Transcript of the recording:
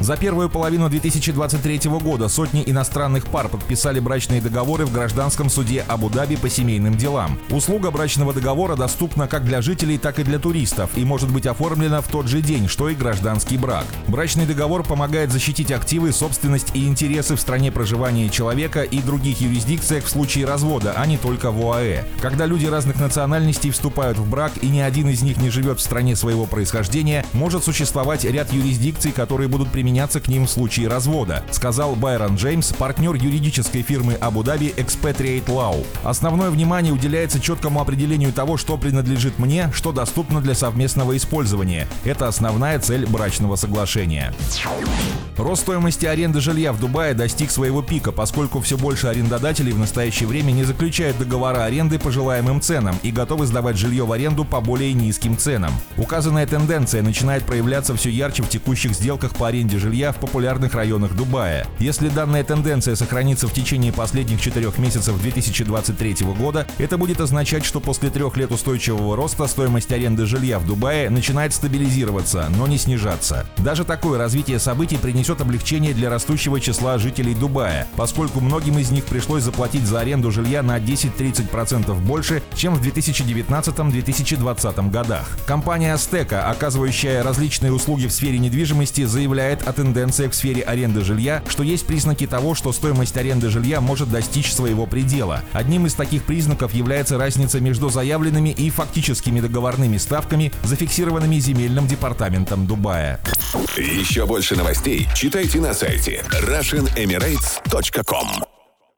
За первую половину 2023 года сотни иностранных пар подписали брачные договоры в гражданском суде Абу-Даби по семейным делам. Услуга брачного договора доступна как для жителей, так и для туристов и может быть оформлена в тот же день, что и гражданский брак. Брачный договор помогает защитить активы, собственность и интересы в стране проживания человека и других юрисдикциях в случае развода, а не только в ОАЭ. Когда люди разных национальностей вступают в брак и ни один из них не живет в стране своего происхождения, может существовать ряд юрисдикций, которые будут применять применяться к ним в случае развода, сказал Байрон Джеймс, партнер юридической фирмы Абу-Даби Expatriate Law. Основное внимание уделяется четкому определению того, что принадлежит мне, что доступно для совместного использования. Это основная цель брачного соглашения. Рост стоимости аренды жилья в Дубае достиг своего пика, поскольку все больше арендодателей в настоящее время не заключают договора аренды по желаемым ценам и готовы сдавать жилье в аренду по более низким ценам. Указанная тенденция начинает проявляться все ярче в текущих сделках по аренде жилья в популярных районах Дубая. Если данная тенденция сохранится в течение последних четырех месяцев 2023 года, это будет означать, что после трех лет устойчивого роста стоимость аренды жилья в Дубае начинает стабилизироваться, но не снижаться. Даже такое развитие событий принесет облегчение для растущего числа жителей Дубая, поскольку многим из них пришлось заплатить за аренду жилья на 10-30% больше, чем в 2019-2020 годах. Компания Azteca, оказывающая различные услуги в сфере недвижимости, заявляет о тенденциях в сфере аренды жилья, что есть признаки того, что стоимость аренды жилья может достичь своего предела. Одним из таких признаков является разница между заявленными и фактическими договорными ставками, зафиксированными земельным департаментом Дубая. Еще больше новостей читайте на сайте RussianEmirates.com